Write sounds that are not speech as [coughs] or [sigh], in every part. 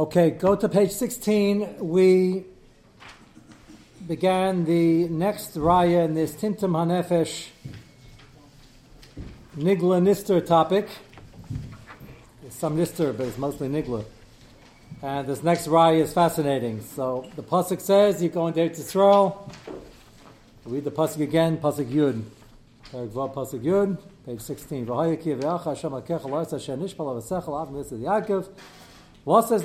Okay, go to page 16. We began the next raya in this Timtum Hanefesh Nigla Nister topic. There's some Nister, but it's mostly Nigla. And this next raya is fascinating. So the Pasuk says, you go into Eretz Yisrael, read the Pasuk again. Pasuk Yud, page 16. Asher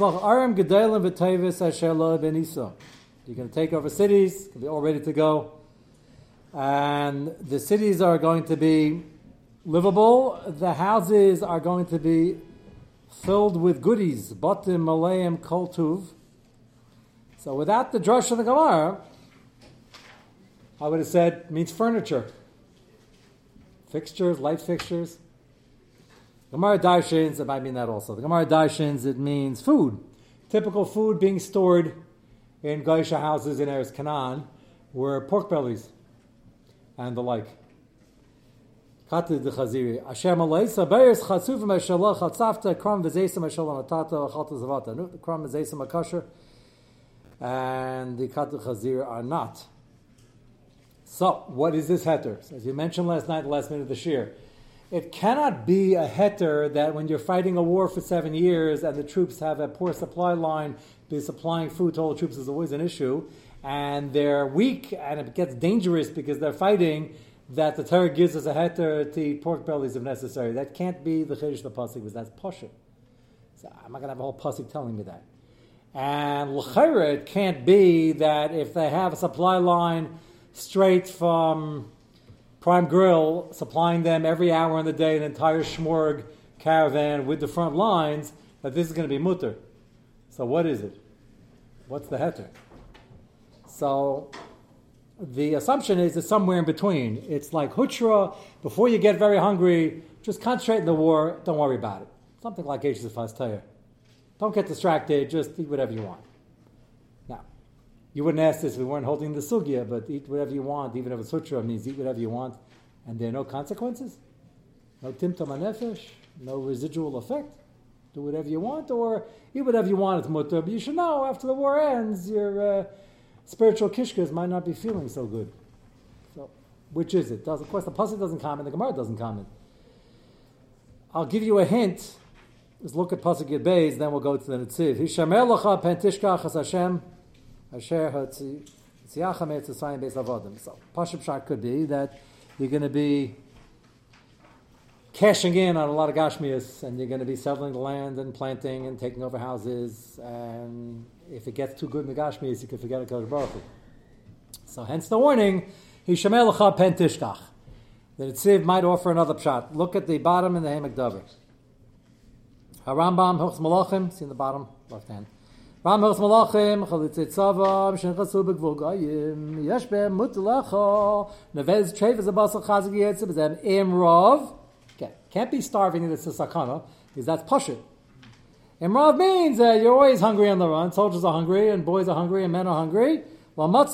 Ben You're going to take over cities, be all ready to go. And the cities are going to be livable. The houses are going to be filled with goodies. Batim Malayim Koltuv. So without the drush of the Gemara, I would have said means furniture. Fixtures, light fixtures. Gemara Darshins, it might mean that also. The Gemara Darshins, it means food. Typical food being stored in Gaisha houses in Eretz Canaan were pork bellies and the like. Atata Akasher and the Katid Chazir are not. So, what is this heter? As you mentioned last night, the last minute of the shir, it cannot be a heter that when you're fighting a war for seven years and the troops have a poor supply line, be supplying food to all the troops is always an issue, and they're weak and it gets dangerous because they're fighting, that the Torah gives us a heter to eat pork bellies if necessary. That can't be the chiddush the pasuk because that's posher. So I'm not going to have a whole pasuk telling me that. And l'chayra, it can't be that if they have a supply line straight from Prime Grill supplying them every hour in the day an entire Schmorg caravan with the front lines, that this is going to be mutter. So what is it? What's the heter? So the assumption is it's somewhere in between. It's like hutra, before you get very hungry, just concentrate in the war, don't worry about it. Something like Aish's Fastaya. Don't get distracted, just eat whatever you want. You wouldn't ask this if we weren't holding the sugya, but eat whatever you want, even if it's sutra means eat whatever you want, and there are no consequences, no timtam nefesh, no residual effect. Do whatever you want, or eat whatever you want. It's mutter, but you should know after the war ends, your uh, spiritual kishkas might not be feeling so good. So, which is it? Does, of course, the pasuk doesn't comment, the Gemara doesn't comment. I'll give you a hint. Let's look at pasuk Yud then we'll go to the Netziv. Hishamer lecha pentishkach Hashem Asher Tziyachem Etzasayim Beis Avodim. So Pashup Shot could be that you're going to be cashing in on a lot of Gashmias and you're going to be settling the land and planting and taking over houses. And if it gets too good in the Gashmias, you can forget a Kodesh Baruch So hence the warning, Hishamelecha Pen Tishkach. The Tziv might offer another shot. Look at the bottom in the Ha'amek Davar. Harambam, Hilchs Malachim, see in the bottom, left hand. Ramos Malachim, Chalitzit Tzavam, Shenchasu Begvul Goyim, Yesh Be'em Mutlecha, Nevez Trev a Basal Chazig Yetzim, Bezem Imrov. Okay, can't be starving, in this sakana, because that's Pashit. Imrov means that you're always hungry on the run. Soldiers are hungry, and boys are hungry, and men are hungry. And all the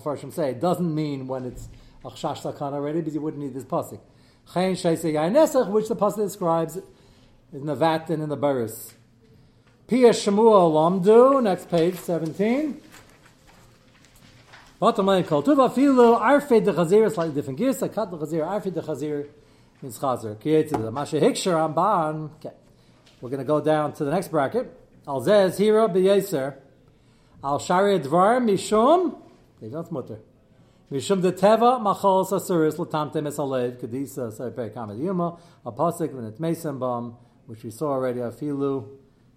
Mepharshim say it doesn't mean when it's Achshash Sakana already, because you wouldn't need this pasuk. Chayin which the pasuk describes in the Vat and in the Baris. Pia Shemua Lamdu, next page, 17. Bottom line, Kol Tuva Filu, Arfe de Chazir, slightly different gears, Kat de Chazir, Arfe de Chazir, means Chazer. Created the Masha Hiksher Amban. Okay. We're going to go down to the next bracket. Al Zez, Hira B'Yeser. Al Shari Dvar, Mishum, that's mutter. Mishum de Teva, Machol Sasuris, Latamte Mesalev, Kadisa, Sarpe Kamed Yuma, Apostle, Venet Mason Bum, which we saw already, Afilu,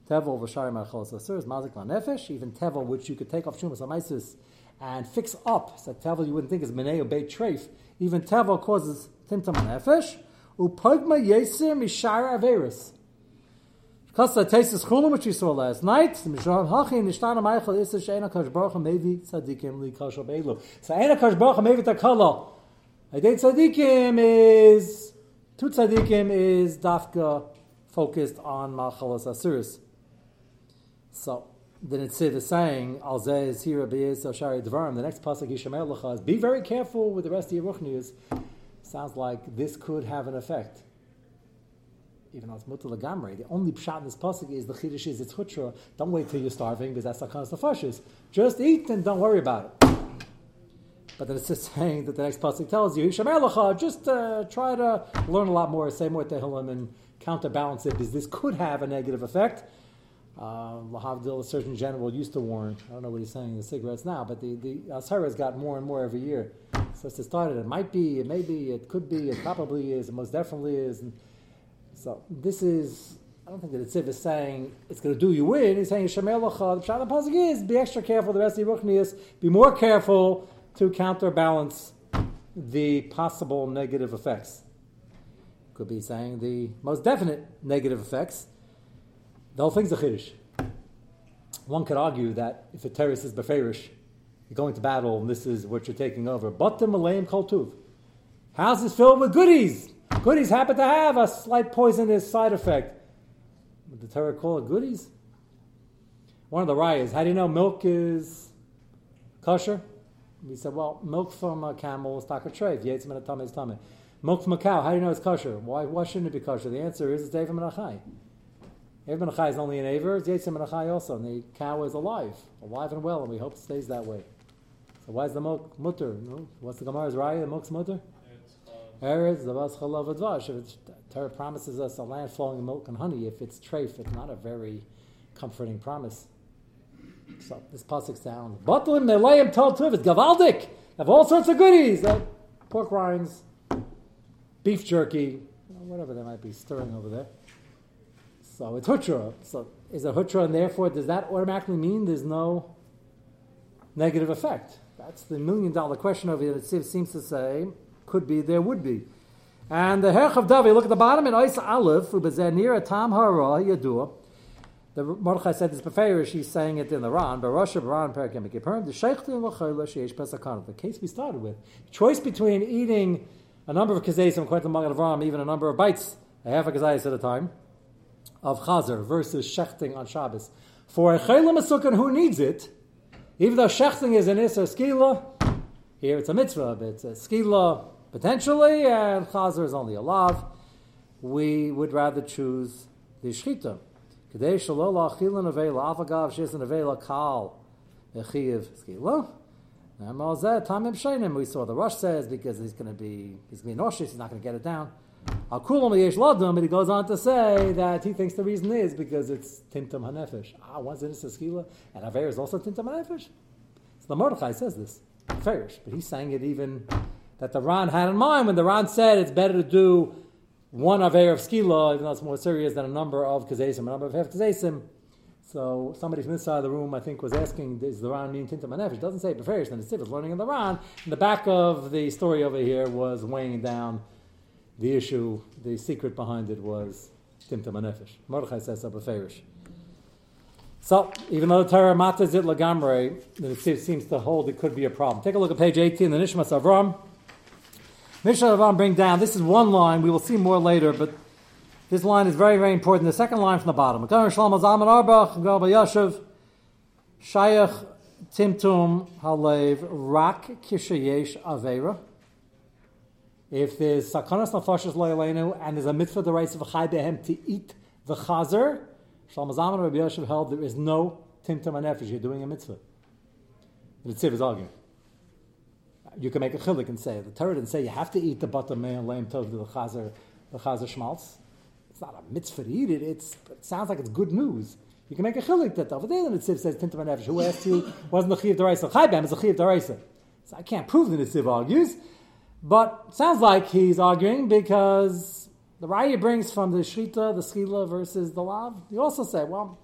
Tevel, Vashari Machos Asur, is Mazik Nefesh, even Tevel, which you could take off Shumas Amaisis and fix up. So Tevel you wouldn't think is Meneo Beit Treif. Even Tevel causes Timtam Nefesh. Upogma Yesir Mishara Averis. Because the taste is chulam, which we saw last night. Mishav Hachi Nishtana Meichel Issa Sheina Kash Baruch Mevi Tzadikim Li Kash Beilu. So Eina Kash Baruch Mevi Takala. Idei Tzadikim is two Tzadikim is Dafka focused on Malchalas Asuris. So the Nitziv is saying, Al Hira B'Yez Shari Dvarim, the next pasuk Yishamel Lecha is, be very careful with the rest of your Ruchnius. Sounds like this could have an effect. even though it's legamre. The only pshat in this pasuk is the chiddush is it's hutra. Don't wait till you're starving because that's the kind of fashes. Just eat and don't worry about it. But then it's just [laughs] saying that the next pasuk tells you, just uh, try to learn a lot more, say more tehillim, and counterbalance it because this could have a negative effect. Uh, the Surgeon General, used to warn. I don't know what he's saying in the cigarettes now, but the the Asara has got more and more every year. So it's started. It might be, it may be, it could be, it probably is, it most definitely is. And so this is. I don't think that it's is saying it's going to do you in. He's saying Shemer Lacha. The Pshat Pasuk is be extra careful. The rest of your ruchnias, be more careful to counterbalance the possible negative effects. Could be saying the most definite negative effects the whole thing's a chiddush. One could argue that if a terrorist is beferish, you're going to battle and this is what you're taking over. But the Malayim House is filled with goodies. Goodies happen to have a slight poisonous side effect. Would the Torah call it goodies? One of the riots, how do you know milk is kosher? We said, well, milk from a camel is takatrev, yetzim and a tummy is tummy. Milk from a cow, how do you know it's kosher? Why, why shouldn't it be kosher? The answer is it's David Menachai. Erev Menachai is only an Aver, it's Yetzim Menachai also, and the cow is alive, alive and well, and we hope it stays that way. So why is the milk mutter? No? What's the Gemara's raya? The milk's mutter? Eretz, the Vas Chalav Advash. If Torah promises us a land flowing with milk and honey, if it's treif, it's not a very comforting promise. So this pasuk sounds. Batlim Nelayim told to it's Gavaldik. Have all sorts of goodies. Uh, pork rinds, beef jerky, whatever they might be stirring over there. So it's hutra. So is a hutra, and therefore does that automatically mean there's no negative effect? That's the million dollar question over here that seems to say could be, there would be. And the Harchev Davar, look at the bottom in Ois Aleph, near Tam Hara Yadua. The Mordechai said this before, she's saying it in the but Rosh Ran Perikim Kippurim, the Pesachana. The case we started with. Choice between eating a number of kazesim, according to Magen Avram, even a number of bites, a half a kazayis at a time, of Chazer versus shechting on Shabbos. For a Chayla Masukkan who needs it, even though shechting is an Isser Skila, here it's a mitzvah, but it's a Skila potentially, and Chazer is only a lav, we would rather choose the Shechita. Kadei Shalola Achilan Avela, Avagav Shizan Avela Kal, Echiv Skila. We saw the Rush says because he's going to be he's going to be nauseous, he's not going to get it down. And he goes on to say that he thinks the reason is because it's tintam hanefesh. Ah, one's in a skila, and aver is also tintam hanefesh. So the Mordechai says this, fairish, but he's saying it even that the Ran had in mind when the Ran said it's better to do one aver of skila, even though it's more serious than a number of kazesim, a number of half kazesim. So somebody from this side of the room, I think, was asking, is the Ran mean tintam hanefesh?" It doesn't say beferish. Then it's was learning in the Ran. In the back of the story over here was weighing down the issue, the secret behind it was Timtam Anefesh. Mordechai says so beferish. So, even though the Torah matters it lagamre, it seems to hold it could be a problem. Take a look at page 18, the Nishmas Avram. Nishmas Avram bring down, this is one line, we will see more later, but this line is very, very important. The second line from the bottom. Shayach Timtum Halev Rak Kishayesh Avera if there's sakanas nafashas loyalenu and there's a mitzvah the rights of a chai behem to eat the chazer, Shlomo Zalman Rabbi Yosef held there is no timtum anefesh. You're doing a mitzvah. The Tziv is arguing. You can make a chilik and say the Torah didn't say you have to eat the butter meal lamb tov the chazer the chazer schmaltz. It's not a mitzvah to eat it. It's it sounds like it's good news. You can make a chilik that over there the Tziv says anefesh. Who asked you wasn't the chiv deraisa? Chai behem is a chiv deraisa. So I can't prove that the Tziv argues. But sounds like he's arguing because the Raya brings from the Shita, the Skila versus the Lav. You also say, well,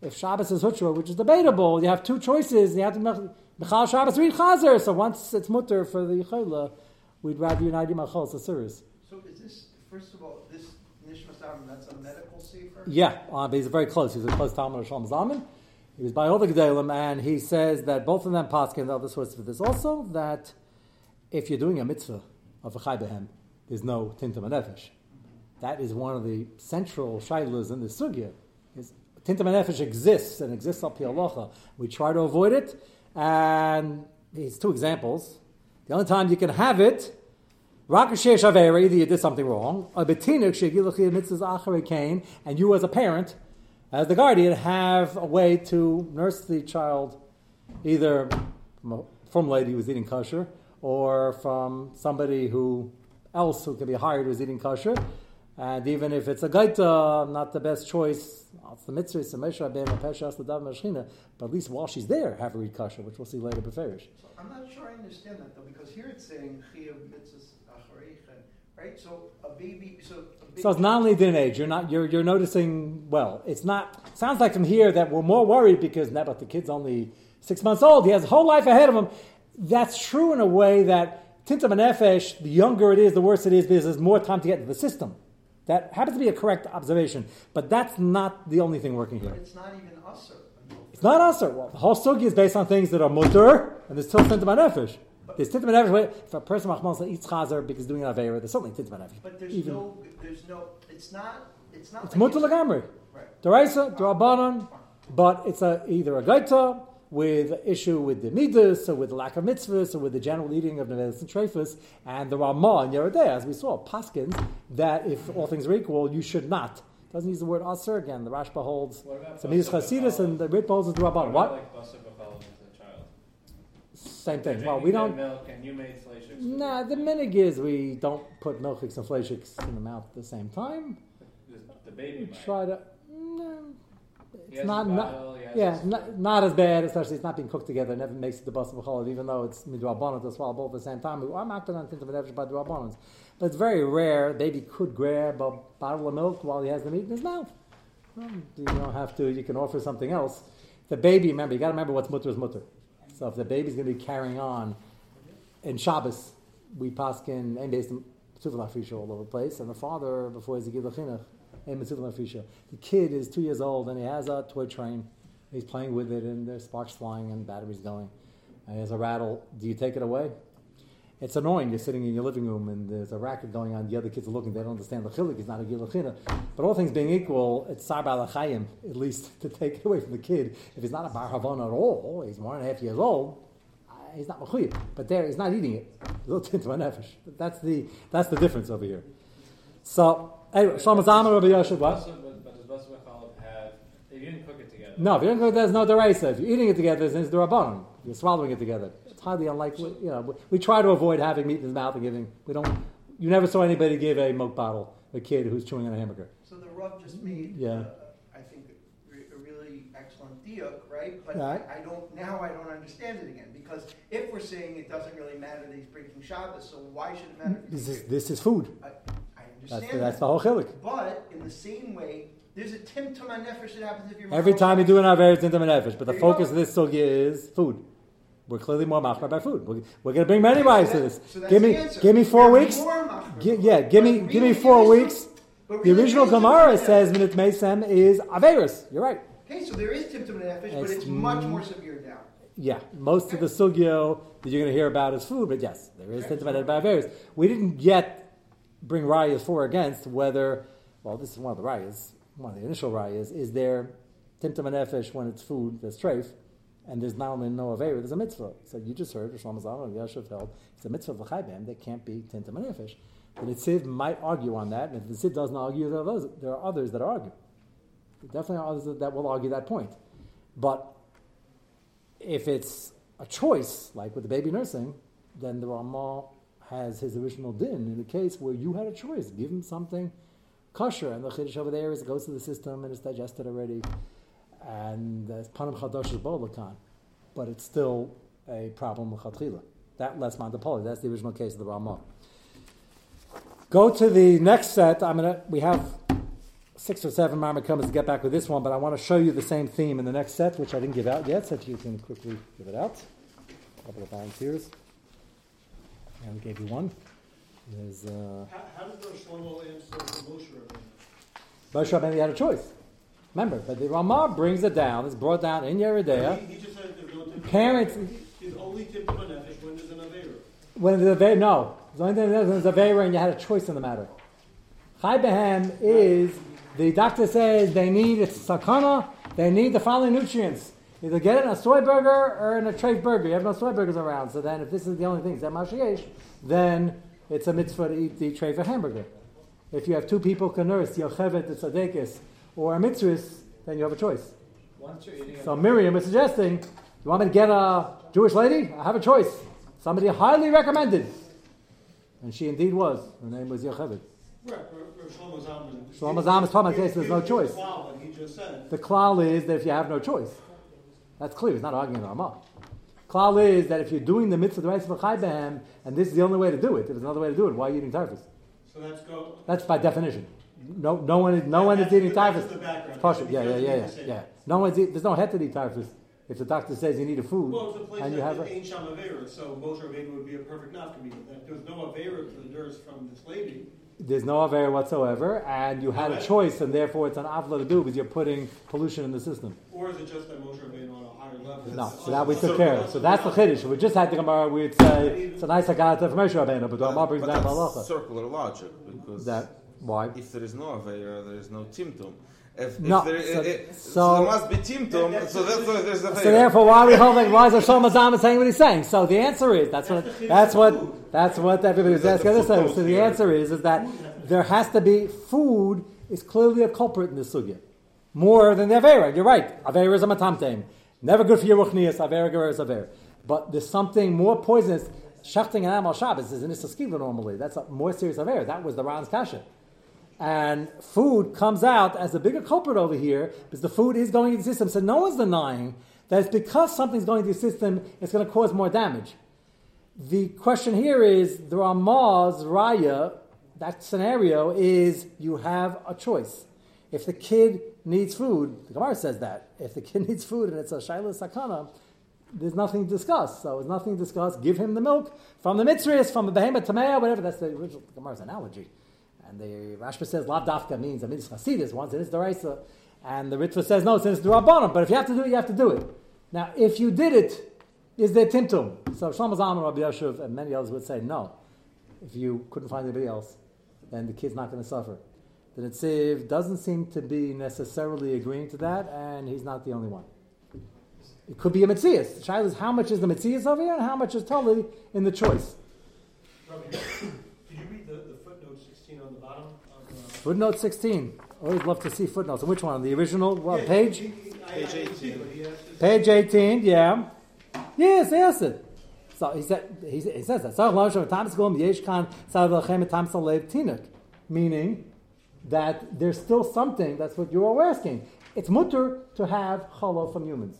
if Shabbos is Hutra, which is debatable, you have two choices. You have to Mechal Shabbos read Chazer. So once it's mutter for the Yichayla, we'd rather unite Machal Sasiris. So is this, first of all, this That's a medical sefer? Yeah, uh, but he's very close. He's a close Talmud of Shalom. He was by all the Gedalim, and he says that both of them paskin the other sources for this also, that if you're doing a mitzvah of a chai behem, there's no tintam nefesh. That is one of the central shaylas in the sugya. Is tintam nefesh exists and exists al pi We try to avoid it, and these two examples. The only time you can have it Rakashesh Avera, either you did something wrong, or Betinuk Shegilachi Mitzvahs Acharei Kain, and you as a parent, as the guardian, have a way to nurse the child either from a lady who's eating kosher or from somebody who else who can be hired who's eating kosher. And even if it's a gaita, not the best choice, it's the mitzvah, it's a mesha, but at least while she's there, have her eat kosher, which we'll see later I'm not sure I understand that though, because here it's saying right? So a baby, so a baby. So it's not only din age. You're not. You're you're noticing. Well, it's not. Sounds like from here that we're more worried because now, but the kid's only six months old. He has a whole life ahead of him. That's true in a way that tintam and nefesh. The younger it is, the worse it is because there's more time to get into the system. That happens to be a correct observation, but that's not the only thing working here. But it's not even usher. It's not usher. Well, the whole sugi is based on things that are mutter, and there's still tintam and nefesh. There's tintam and nefesh. If a person machmas eats chazer because doing an avera, there's certainly tintam and nefesh. But there's Even- no, there's no, it's not, it's not. It's like mutter lagamri. Right. Deraisa, drabanan, but it's a, either a gaita with issue with the midas, or with the lack of mitzvahs, or with the general eating of nevelis and trephus, and the Ramah and Yoreh De'ah, as we saw, paskins, that if all things are equal, you should not. Doesn't use the word aser again. The Rashba holds What about some midas chasidus, and the Rit holds the Rabban. What? What? Like Basar B'chala as a child. Same thing. Well, we don't. Milk and you made fleishiks. Nah, the minig is we don't put milchiks and fleishiks in the mouth at the same time. The, the baby We might. try to. No, it's not. his not bottle, Yeah, not, not as bad, especially it's not being cooked together. It never makes it the bus of a even though it's midrabanan to swallow both at the same time. I'm acting on things of an by drabanans. But it's very rare. Baby could grab a bottle of milk while he has the meat in his mouth. Well, you don't have to. You can offer something else. The baby, remember, you got to remember what's mutter is mutter. So if the baby's going to be carrying on in Shabbos, we paskin and based Tzuvah all over the place, and the father before he's a gid chinuch and Mitzvah Fisha. The kid is two years old and he has a toy train. He's playing with it and there's sparks flying and batteries going. And he has a rattle. Do you take it away? It's annoying. You're sitting in your living room and there's a racket going on. The other kids are looking. They don't understand the chilik. It's not a gilachina. But all things being equal, it's sar balachayim, at least [laughs] to take it away from the kid. If he's not a bar havon at all, he's one and a half years old. uh, He's not mechuyah, but there he's not eating it. A little tint of a nefesh. That's the that's the difference over here. So anyway, Shlomo Zalman Rabbi Yosef, what? Basar- But, but does Basar B'chala have? They didn't cook it together. No, if you don't cook, it, there's no deraisa. If you're eating it together, then it's the rabbanon. You're swallowing it together. Highly unlikely. You know, we, try to avoid having meat in his mouth and giving. We don't. You never saw anybody give a milk bottle a kid who's chewing on a hamburger. So the Rav just made, Yeah. uh, I think, a really excellent diuk, right? But Right. I, don't, now I don't understand it again, because if we're saying it doesn't really matter that he's breaking Shabbos, so why should it matter? This is this is food. I, I That's understand the, that's the whole chilik. But in the same way, there's a timtum nefesh that happens if you're Every time you do an aver, it's into nefesh. But the focus of this sugya is food. We're clearly more machmir by food. We're, we're going to bring many wives to this. So that's Give me, give me 4 You're weeks. Yeah, give me, give me four weeks. The original Gemara says minute mesem is averis. You're right. Okay, so there is timtum nefesh, but It's much more severe now. Yeah, most of the sugyo that you're going to hear about is food, but yes, there is tintamed by various. We didn't yet bring rayas for or against whether, well, this is one of the rayas, one of the initial rayas, is there timtam and nefesh when it's food, that's treif, and there's not only no avera, there's a mitzvah. So you just heard, Rishon Mazal and Yashav held, it's a mitzvah of the there can't be tintam nefesh. The Nitziv might argue on that, and if the Nitziv doesn't argue, there are, those, there are others that argue. There definitely are others that will argue that point. But if it's a choice, like with the baby nursing, then the Ramah has his original din in the case where you had a choice. Give him something kosher, and the chiddush over there is it goes to the system and it's digested already, and it's panim chadash is bolakan, but it's still a problem with chatchila. That less mandapoli. That's the original case of the Ramah. Go to the next set. I'm gonna. We have six or seven marmakamas to get back with this one, but I want to show you the same theme in the next set, which I didn't give out yet, so if you can quickly give it out. A couple of volunteers. I we gave you one. There's uh, How, how did Shlomo answer the Moshe Rabbeinu? Moshe Rabbeinu had a choice. Remember, but the Ramah brings it down. It's brought down in Yoreh De'ah. He, he just said there's no Timtum Parents- only when there's an Aveira. When the Ave- no, the only thing there's a Avera and you had a choice in the matter. Chai Behem is the doctor says they need it's sakana. They need the following nutrients. Either get it in a soy burger or in a treif burger. You have no soy burgers around. So then, if this is the only thing, is that mashiach, then it's a mitzvah to eat the tray for hamburger. If you have two people can nurse Yocheved the tzadekis or a mitzvah, then you have a choice. Once you're So Miriam is suggesting, you want me to get a Jewish lady? I have a choice. Somebody highly recommended. And she indeed was. Her name was Yocheved. Right, R- R- Shlomo Zalman. Shlomo Zalman's talking about case there's no choice. Wow, what he just said. The klal is that if you have no choice. That's clear. He's not arguing the Ramah. Klal is that if you're doing the mitzvah the right for Chaybehem, and this is the only way to do it, if there's another way to do it, why are you eating typhus? So let's go. That's by definition. No, no one is, no one is eating the- that's typhus. the. It's partial. Yeah, yeah, yeah, yeah, need to say yeah. No one's eat, there's no head to eat typhus. If the doctor says you need a food, Well, it's a place and you have a, ain't Sham Avera, so Moshe Rabbeinu would be a perfect nafkamina. That There's no Avera to the nurse from this lady. there's no aver whatsoever, and you had a choice, and therefore it's an avla to do because you're putting pollution in the system. Or is it just that Moshe Rabbeinu on a higher level? No, It's so that we also- took care of. So that's the chiddush. If we just had the Gemara, we'd say it's a nice agata from Moshe Rabbeinu, but the Gemara brings but down that's halacha. circular logic because That why? if there is no Aveira, there is no Timtum. If, No, if there, so- i- i- so- so, there must be Timtum, so that's why there's Aveira. So therefore, why are we holding? Why is Hashem Mazam saying what he's saying? So the answer is that's what that's what that's what everybody was That's asking the us. So the here. answer is is that there has to be food is clearly a culprit in this sugya, more than the avera. You're right. Avera is a matamtem. Never good for your ruchnias. Avera gerer is avera. But there's something more poisonous. Shachting an animal Shabbos is an istaskila normally. That's a more serious avera. That was the Ran's kasha. And food comes out as a bigger culprit over here because the food is going into the system. So no one's denying that it's because something's going into the system, it's going to cause more damage. The question here is the Ramah's Raya, that scenario is you have a choice. If the kid needs food, the Gemara says that. If the kid [laughs] needs food and it's a Shaila Sakana, there's nothing to discuss. So there's nothing to discuss. Give him the milk from the mitzvahs, from the behemoth tamea, whatever. That's the original Gemara's analogy. And the Rashba says lav dafka means a mitzvah chasidus, once it is deraisa. And the Ritva says no, since it's durabanim. But if you have to do it, you have to do it. Now, if you did it, is there timtum? So Shlomo Zalman, Rav Elyashiv, and many others would say no. If you couldn't find anybody else, then the kid's not going to suffer. The Netziv doesn't seem to be necessarily agreeing to that, and he's not the only one. It could be a Metzias. The child is how much is the Metzias over here, and how much is totally in the choice. Rabbi, Did you read the, the footnote 16 on the bottom? Of, uh, Footnote 16. Always love to see footnotes. And which one? The original what, yeah, page? he- he- I- I Page didn't see it, 18. but he asked us- Page 18, yeah. Yes, yes. It. So he said he, he says that. "Sarach lo shem tam skolom yesh kan sav lachem tam salev tinuk," meaning that there's still something. That's what you're all asking. It's mutter to have challah from humans,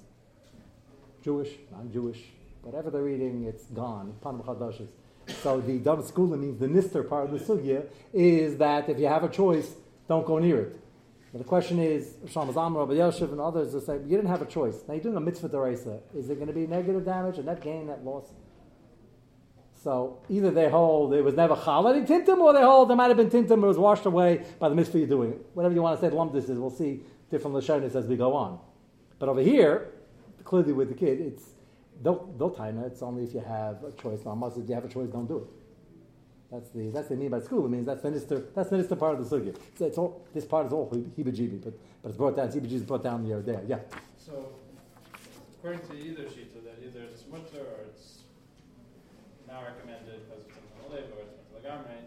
Jewish, non-Jewish, whatever they're eating, it's gone. Panam chadashes. So the dam skula means the nister part of the sugya is that if you have a choice, don't go near it. But the question is, Shlomo Zalman, Rabbi Yosef, and others are saying, you didn't have a choice. Now you're doing a mitzvah deraisa. Is it going to be negative damage, a net gain, net loss? So either they hold it was never chalani tintum, or they hold there might have been tintum, but it was washed away by the mitzvah you're doing. Whatever you want to say, lumdis is, we'll see different lashonis as we go on. But over here, clearly with the kid, it's don't don't taina. It's only if you have a choice. Now, if you have a choice, don't do it. That's the that's the mean by school. It means that's the minister that's the minister part of the sugya. So it's all this part is all heebie but but it's brought down. Heebie is brought down here there. Yeah. So, according to either shita, that either it's mutter or it's not recommended because it's in olive or it's mutter lagamre.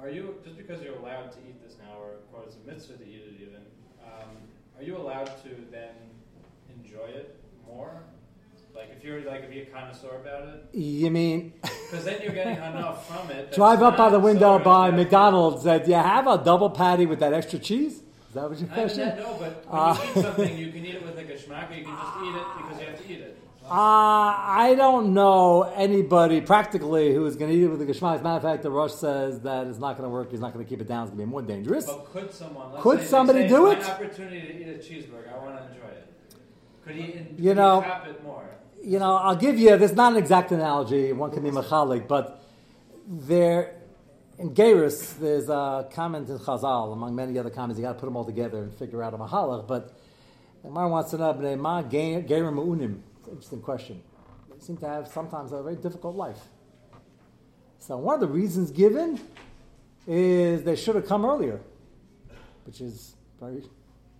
Are you just because you're allowed to eat this now, or or it's a mitzvah to eat it even? Um, are you allowed to then enjoy it more? Like if you're like if you're a connoisseur about it, You mean [laughs] because then you're getting enough from it. drive up by the window by. McDonald's? Uh, do you have a double patty with that extra cheese? Is that what your I mean, question? no, but [laughs] when Uh, you eat something, you can eat it with like a schmack, or you can just eat it because you have to eat it. Uh, I don't know anybody practically who is going to eat it with a geshmak. As a matter of fact, the Rush says that it's not going to work. He's not going to keep it down. It's going to be more dangerous. But could someone? Let's Could say somebody say, do it?" Opportunity to eat a cheeseburger. I want to enjoy it. Could he? In, You could know- he cap it more. You know, I'll give you. there's not an exact analogy. One can be machalik, but there in Geirus, there's a comment in Chazal among many other comments. You got to put them all together and figure out a mahalach. But Gemara wants to know, "Bnei ma Geirim ma'unim." It's an interesting question. They seem to have sometimes a very difficult life. So one of the reasons given is they should have come earlier, which is very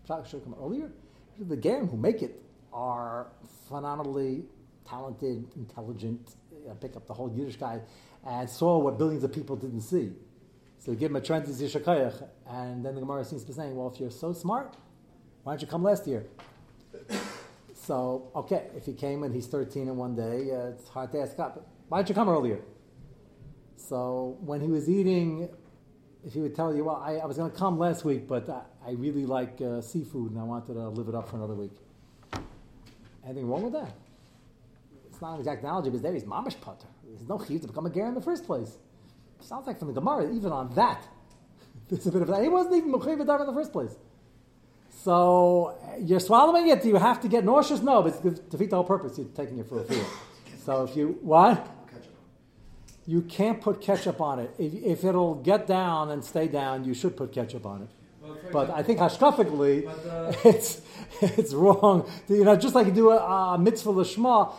should have come earlier. The Gerim who make it are phenomenally talented, intelligent, uh, pick up the whole Yiddish guy, and saw what billions of people didn't see. So give him a trend Zishakayach. And then the Gemara seems to be saying, well, if you're so smart, why don't you come last year? [coughs] So, okay, if he came and he's 13 in one day, uh, it's hard to ask God, why don't you come earlier? So, when he was eating, if he would tell you, well, I, I was going to come last week, but I, I really like uh, seafood and I wanted to live it up for another week. Anything wrong with that? It's not an exact analogy, but there he's mamish putter. There's no chiyuv to become a ger in the first place. Sounds like from the Gemara, even on that, [laughs] there's a bit of that. He wasn't even mechayiv in the first place. So uh, you're swallowing it. Do you have to get nauseous? No, but it's to defeat the whole purpose. You're taking it for a fool. [laughs] So if you what? You can't put ketchup on it. If, if it'll get down and stay down, you should put ketchup on it. But I think hashkafically, [laughs] it's it's wrong. You know, just like you do a, a mitzvah lishma.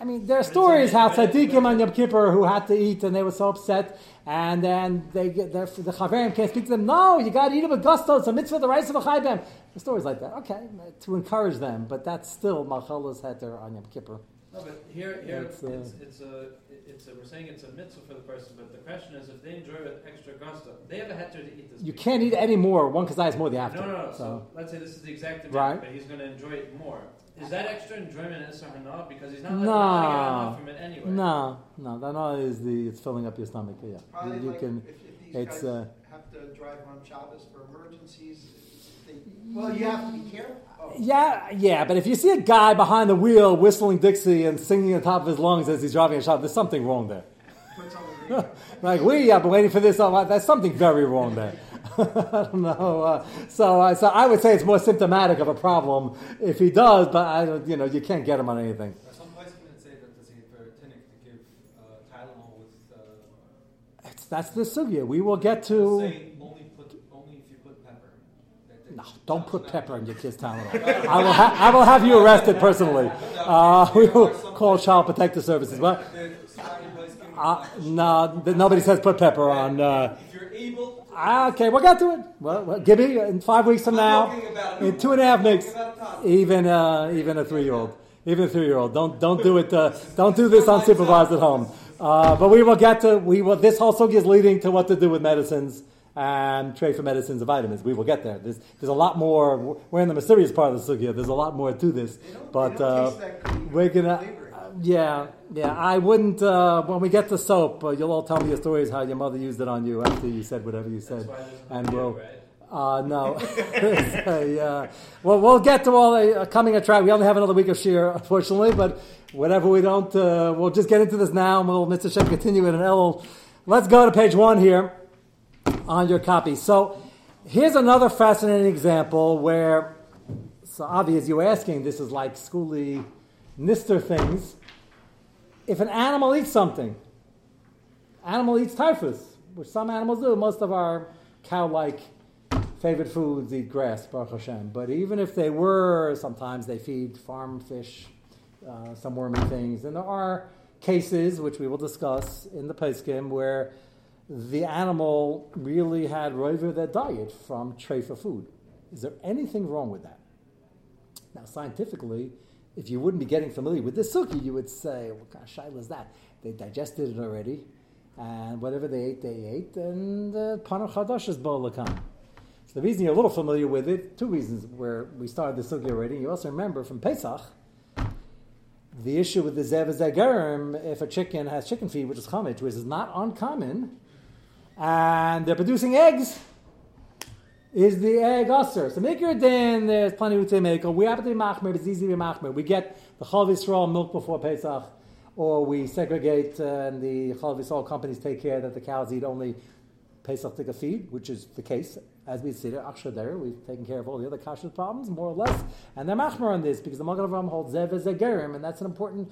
I mean, there are stories how tzaddikim on Yom Kippur who had to eat and they were so upset, and then they get the chaverim can't speak to them. No, you got to eat it with gusto. It's a mitzvah, the rights of a chaybem. Stories like that. Okay, to encourage them, but that's still machalas heter on Yom Kippur. No, but here, here It's, it's, uh, it's, a, it's a, we're saying it's a mitzvah for the person, but the question is if they enjoy it with extra gusto, they have a heter to eat this. You week. can't eat any more. One kazai is more than you have No, no, no. So, So, let's say this is the exact amount, Right. but he's going to enjoy it more. Is that extra enjoyment is or not? Because he's not, No. not going to get enough from it anyway. no, no, that not is the it's filling up your stomach. Yeah, Probably you, you like can. if, if these it's, guys uh, have to drive on Shabbos for emergencies, they, well, you have to be careful. Oh. Yeah, yeah, but if you see a guy behind the wheel whistling Dixie and singing on top of his lungs as he's driving a shop, there's something wrong there. Put some of the- like we have been waiting for this. all- There's something very wrong there. [laughs] I don't know. Uh, so, uh, so I would say it's more symptomatic of a problem if he does, but I don't. You know, you can't get him on anything. Some places say that it's very tinic to give uh, Tylenol with uh, It's, that's the sugya. We will get to. say only put only if you put pepper? That- that- No, don't put pepper in your kid's Tylenol. I will, ha- I will have you arrested personally. Uh, [laughs] we will call Child Protective Services. But The surrounding place can- uh, no, nobody says put pepper on. Uh, If you're able, Okay, we'll get to it. Well, well, Gibby, in five weeks from now, in two and a half weeks, talking about a toddler. even uh, even a three year old, even a three year old, don't don't do it. Uh, don't do this unsupervised at home. Uh, but we will get to we will. This also is leading to what to do with medicines and trade for medicines and vitamins. We will get there. There's there's a lot more. We're in the mysterious part of the sugi. There's a lot more to this, They don't- but they don't uh, taste that we're gonna. flavoring. Yeah, yeah. I wouldn't. Uh, when we get to soap, uh, you'll all tell me your stories how your mother used it on you after you said whatever you That's said, why and we'll. right? Uh, no. [laughs] [laughs] It's a, uh, well, we'll get to all the uh, coming a track. We only have another week of sheer, unfortunately, but whatever we don't, uh, we'll just get into this now and we'll, Mr. Shem, continue it in Elul. Let's go to page one here on your copy. So here's another fascinating example where, so obvious you're asking, this is like schooly Nister things. If an animal eats something, animal eats typhus, which some animals do. Most of our cow-like favorite foods eat grass, Baruch Hashem. But even if they were, sometimes they feed farm fish, uh, some wormy things. And there are cases, which we will discuss in the Peskim, where the animal really had roiver their diet from treifa food. Is there anything wrong with that? Now, scientifically, if you wouldn't be getting familiar with this suki, you would say, oh, what kind of shaila is that? They digested it already, and whatever they ate, they ate, and panar chadash is ba'alakan. So the reason you're a little familiar with it, two reasons where we started the suki already. You also remember from Pesach, the issue with the zev if a chicken has chicken feed, which is chametz, which is not uncommon, and they're producing eggs, is the egg usher. So make your din, there's plenty of make. We happen to be machmer, it's easy to be machmer. We get the Chal Yisrael milk before Pesach, or we segregate uh, and the Chal Yisrael companies take care that the cows eat only Pesach to feed, which is the case. As we see there, we've taken care of all the other kashrut problems, more or less. And they're machmer on this, because the Magen Avraham holds Zev as a gerim, and that's an important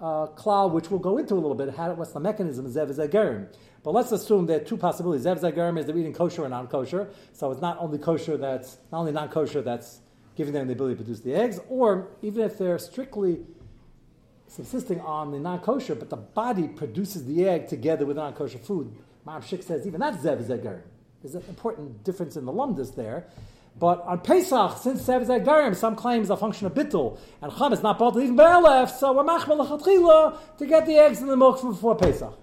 uh, which we'll go into a little bit, how, what's the mechanism of Zev as a gerim. But let's assume there are two possibilities. Zev Zagarim is they're eating kosher or non-kosher. So it's not only kosher that's, not only non-kosher that's giving them the ability to produce the eggs, or even if they're strictly subsisting on the non-kosher, but the body produces the egg together with non-kosher food. Ma'am Shik says even that's Zev Zagarim. There's an important difference in the lumdus there. But on Pesach, since Zev Zagarim, some claims a function of bittul, and Cham is not bought even Be'elef, so we're machmel to get the eggs and the milk from before Pesach.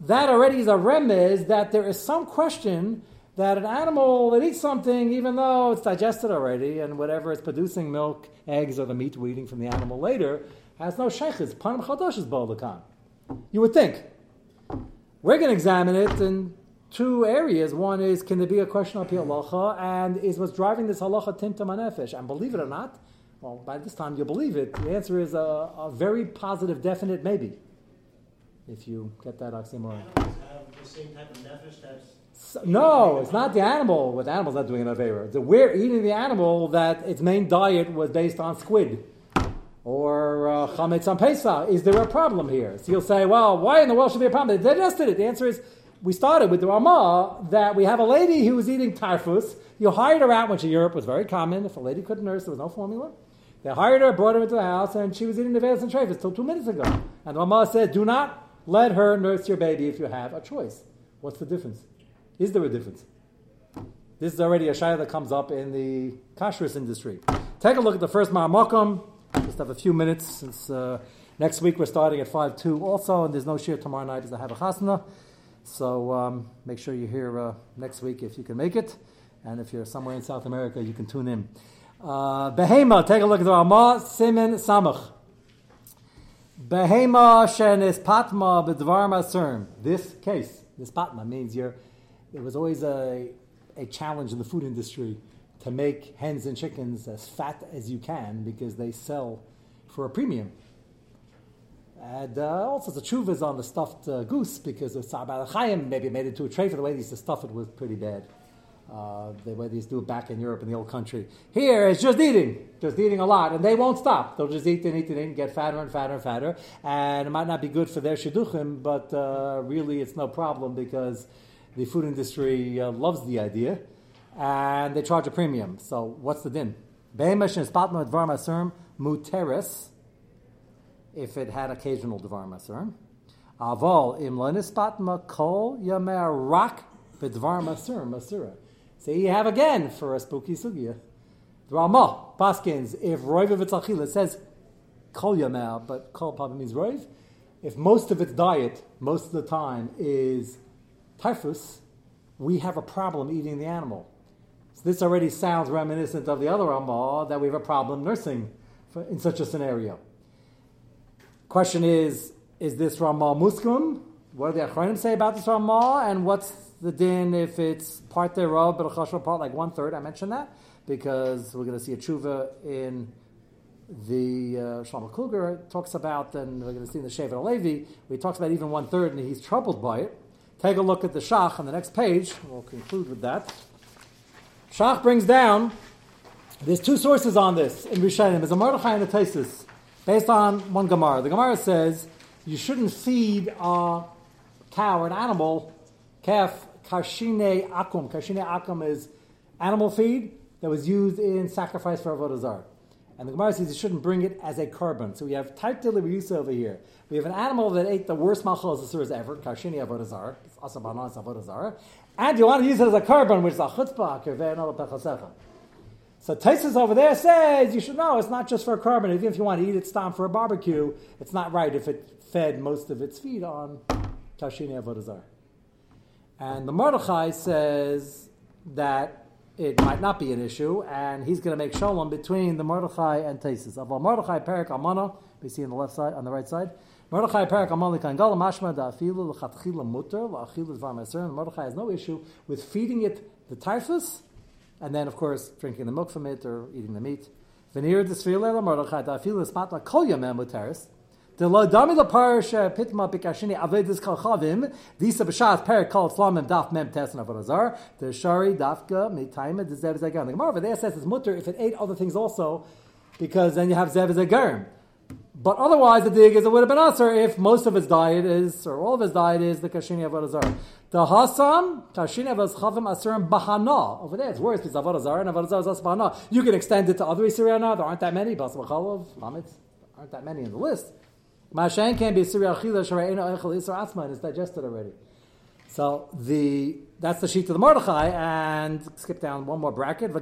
that already is a remez that there is some question that an animal that eats something, even though it's digested already and whatever it's producing, milk, eggs, or the meat we're eating from the animal later, has no sheikhs. Panim chadash is balakan. You would think. We're going to examine it in two areas. One is, can there be a question of halacha, and is what's driving this halacha tinta manefesh? And believe it or not, well, by this time you'll believe it. The answer is a, a very positive, definite maybe. If you get that oxymoron. Have the same type of nefesh that's. So- no, it's not the animal. What the animal's not doing an avera. The we're eating the animal that its main diet was based on squid or uh, chametz on Pesach. Is there a problem here? So you'll say, well, why in the world should there be a problem? They digested it. The answer is, we started with the Ramah that we have a lady who was eating tarfus. You hired her out when she Europe was very common. If a lady couldn't nurse, there was no formula. They hired her, brought her into the house, and she was eating the Vedas and Trefus till two minutes ago. And the Ramah said, do not let her nurse your baby if you have a choice. What's the difference? Is there a difference? This is already a shayla that comes up in the kashrus industry. Take a look at the first Ma'amakam. Just have a few minutes since uh, next week we're starting at 5 2 also, and there's no shir tomorrow night as I have a chasna. So um, make sure you're here uh, next week if you can make it. And if you're somewhere in South America, you can tune in. Uh, Behema, take a look at the Ramah Simen Samach. Behema shenis patma b'dvar maserm. This case, this patma means you're. It was always a a challenge in the food industry to make hens and chickens as fat as you can because they sell for a premium. And uh, all sorts of chuvas on the stuffed uh, goose because of Sa'ab Chaim maybe made it to a tray for the way they used to stuff it was pretty bad. Uh, the way they used to do it back in Europe in the old country. Here it's just eating, just eating a lot, and they won't stop. They'll just eat and eat and eat and get fatter and fatter and fatter. And it might not be good for their shidduchim, but uh, really it's no problem because the food industry uh, loves the idea, and they charge a premium. So what's the din? Be'emesh is patma dvar maserm muteris if it had occasional dvar maserm. Aval im lenis patma kol yamer rak b'dvar maserm masura. So you have again for a spooky sugya. The Ramah, Paskins, if Roiv of its it says kol yamer, but kol probably means Roiv. If most of its diet, most of the time, is typhus, we have a problem eating the animal. So this already sounds reminiscent of the other Ramah that we have a problem nursing for, in such a scenario. Question is, is this Ramah muskum? What do the Achronim say about this Ramah? And what's the din if it's part thereof, but a chashva part like one third? I mentioned that because we're going to see a tshuva in the uh, Shlomo Kluger talks about, and we're going to see in the Shevet Levi, where he talks about even one third, and he's troubled by it. Take a look at the Shach on the next page. We'll conclude with that. Shach brings down. There's two sources on this in Rishonim. There's a Mordechai and a Tesis, based on one Gemara. The Gemara says you shouldn't feed a cow an animal, calf, kashine akum. Kashine akum is animal feed that was used in sacrifice for avodah zarah. And the Gemara says you shouldn't bring it as a carbon. So we have type delivery over here. We have an animal that ate the worst machal asuras ever, kashini avodah zarah, asabana avodah zarah, and you want to use it as a carbon, which is a chutzpah, kirvei anol pechasecha. So Taisus over there says you should know it's not just for a carbon. Even if you want to eat it stam for a barbecue, it's not right if it fed most of its feed on kashini avodah zarah. And the Mordechai says that it might not be an issue, and he's going to make shalom between the Mordechai and Taisus. Of Mordechai Perik Amana, we see on the left side, on the right side. Mordechai Perik Amana Kangala Mashma Da'afilu L'chatchila Mutter L'achil Dvar Maser. Mordechai has no issue with feeding it the typhus, and then of course drinking the milk from it or eating the meat. Veneer Desfile Mordechai Da'afilu Spatla Kol Yamem Muteris. The lo dami la parsha pitma bikashini avedis kal chavim. Disa b'shat perik kal tzlamim daf mem tesan avodazar. The shari dafka mitaima the zev zagan. The Gemara over there says it's mutter if it ate other things also, because then you have zev zagarim. But otherwise, the dig is it would have been usher if most of his diet is, or all of his diet is the kashini avodazar. The hasam kashini chavim asurim bahana. Over there, it's worse because avodazar and avodazar is bahana. You can extend it to other isiriyana. There aren't that many. Bas b'chalov, chametz, aren't that many in the list. Mashan can be Siri Achila Shareina Echel Isra Asma, and it's digested already. So the that's the sheet of the Mordechai, and skip down one more bracket. The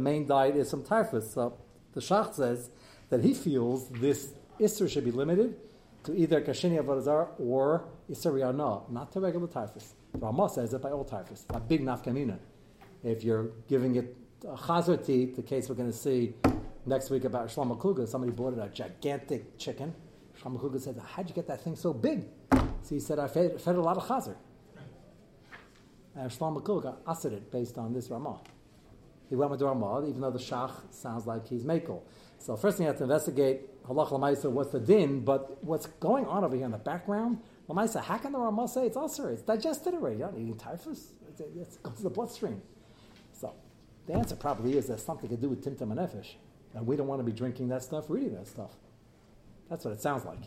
main diet is some typhus. So the Shach says that he feels this Isra should be limited to either Kashini Avodah or Isser no, not to regular typhus. The Ramah says it by all typhus. A big nafkamina. If you're giving it a chazar the case we're going to see next week about Shlomo Kluger, somebody bought it a gigantic chicken. Shlomo Kluger said, How'd you get that thing so big? So he said, I fed, fed a lot of chazar. And uh, Shlomo Kluger answered it based on this Ramah. He went with the Ramah, even though the Shach sounds like he's Makel. So first thing you have to investigate, halach lamaisa, what's the din, but what's going on over here in the background, lamaisa, how can the Ramah say it's ulcer? It's digested already. You're not eating typhus. It's, it goes to the bloodstream. So the answer probably is there's something to do with timtum and nefesh. And we don't want to be drinking that stuff, reading that stuff. That's what it sounds like.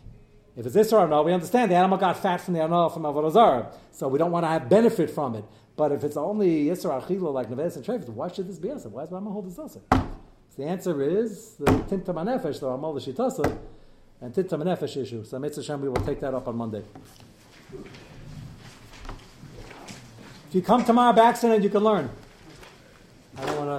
If it's this or no, we understand the animal got fat from the animal from Avodah Zarah, so we don't want to have benefit from it. But if it's only Issur Achilah like Neveilos and Treifos, why should this be us? Why is Rama hold this? So the answer is the Timtum Nefesh, the Ramal the Shitasa, and Timtum Nefesh issue. So Mitzvah we will take that up on Monday. If you come tomorrow by accident, you can learn. I don't want to